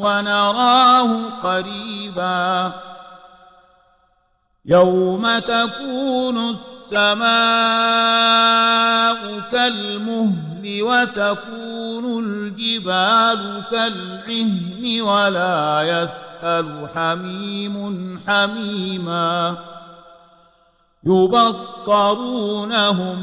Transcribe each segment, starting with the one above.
ونراه قريبا. يوم تكون السماء كالمهل وتكون الجبال كالعهن ولا يسأل حميم حميما. يبصرونهم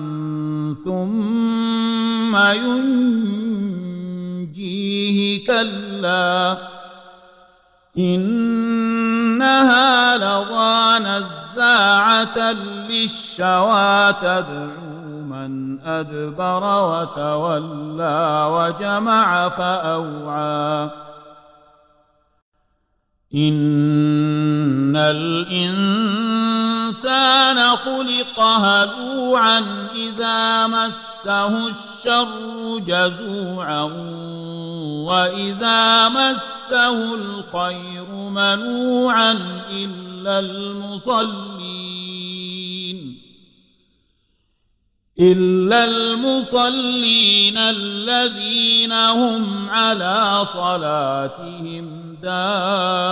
ثم ينجيه كلا إنها لظى نزاعة للشوى تدعو من أدبر وتولى وجمع فأوعى. إن الإنسان خلق هلوعا إذا مسه الشر جزوعا وإذا مسه الخير منوعا إلا المصلين إلا المصلين الذين هم على صلاتهم دائمون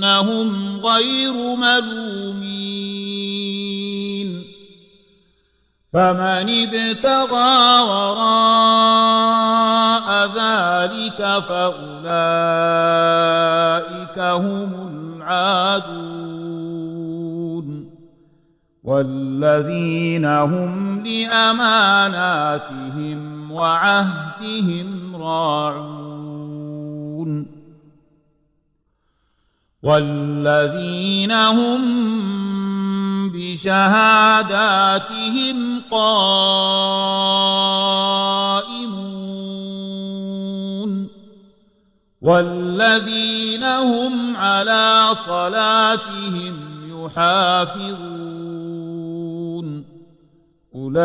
فإنهم غير ملومين. فمن ابتغى وراء ذلك فأولئك هم العادون. والذين هم لأماناتهم وعهدهم راعون. والذين هم بشهاداتهم قائمون والذين هم على صلاتهم يحافظون أولئك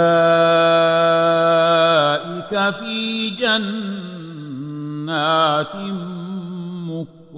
في جنات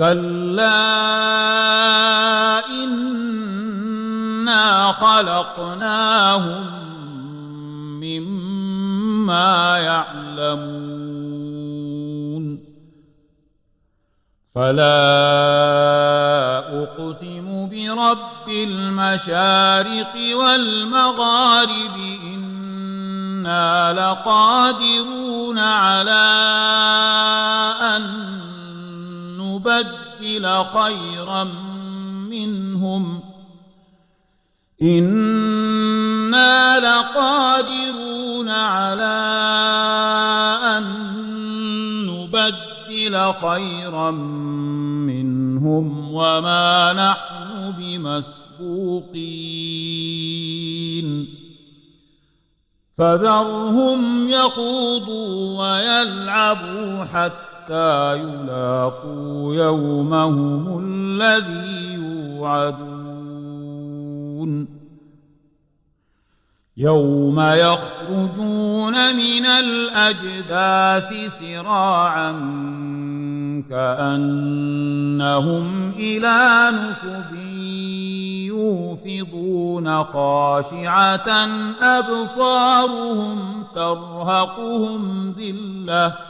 كلا إنا خلقناهم مما يعلمون فلا أقسم برب المشارق والمغارب إنا لقادرون على أن نبدل خيرا منهم. إنا لقادرون على أن نبدل خيرا منهم وما نحن بمسبوقين. فذرهم يخوضوا ويلعبوا حتى يلاقوا يومهم الذي يوعدون. يوم يخرجون من الأجداث سراعا كأنهم إلى نصب يوفضون خاشعة أبصارهم ترهقهم ذلة